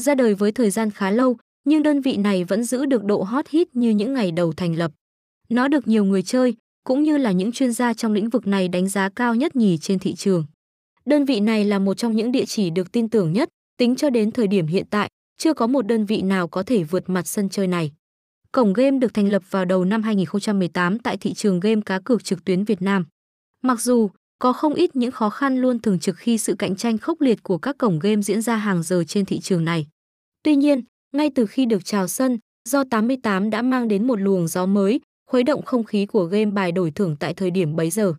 Ra đời với thời gian khá lâu, nhưng đơn vị này vẫn giữ được độ hot hit như những ngày đầu thành lập. Nó được nhiều người chơi, cũng như là những chuyên gia trong lĩnh vực này đánh giá cao nhất nhì trên thị trường. Đơn vị này là một trong những địa chỉ được tin tưởng nhất, tính cho đến thời điểm hiện tại, chưa có một đơn vị nào có thể vượt mặt sân chơi này. Cổng game được thành lập vào đầu năm 2018 tại thị trường game cá cược trực tuyến Việt Nam. Mặc dù có không ít những khó khăn luôn thường trực khi sự cạnh tranh khốc liệt của các cổng game diễn ra hàng giờ trên thị trường này. Tuy nhiên, ngay từ khi được chào sân, do 88 đã mang đến một luồng gió mới, khuấy động không khí của game bài đổi thưởng tại thời điểm bấy giờ.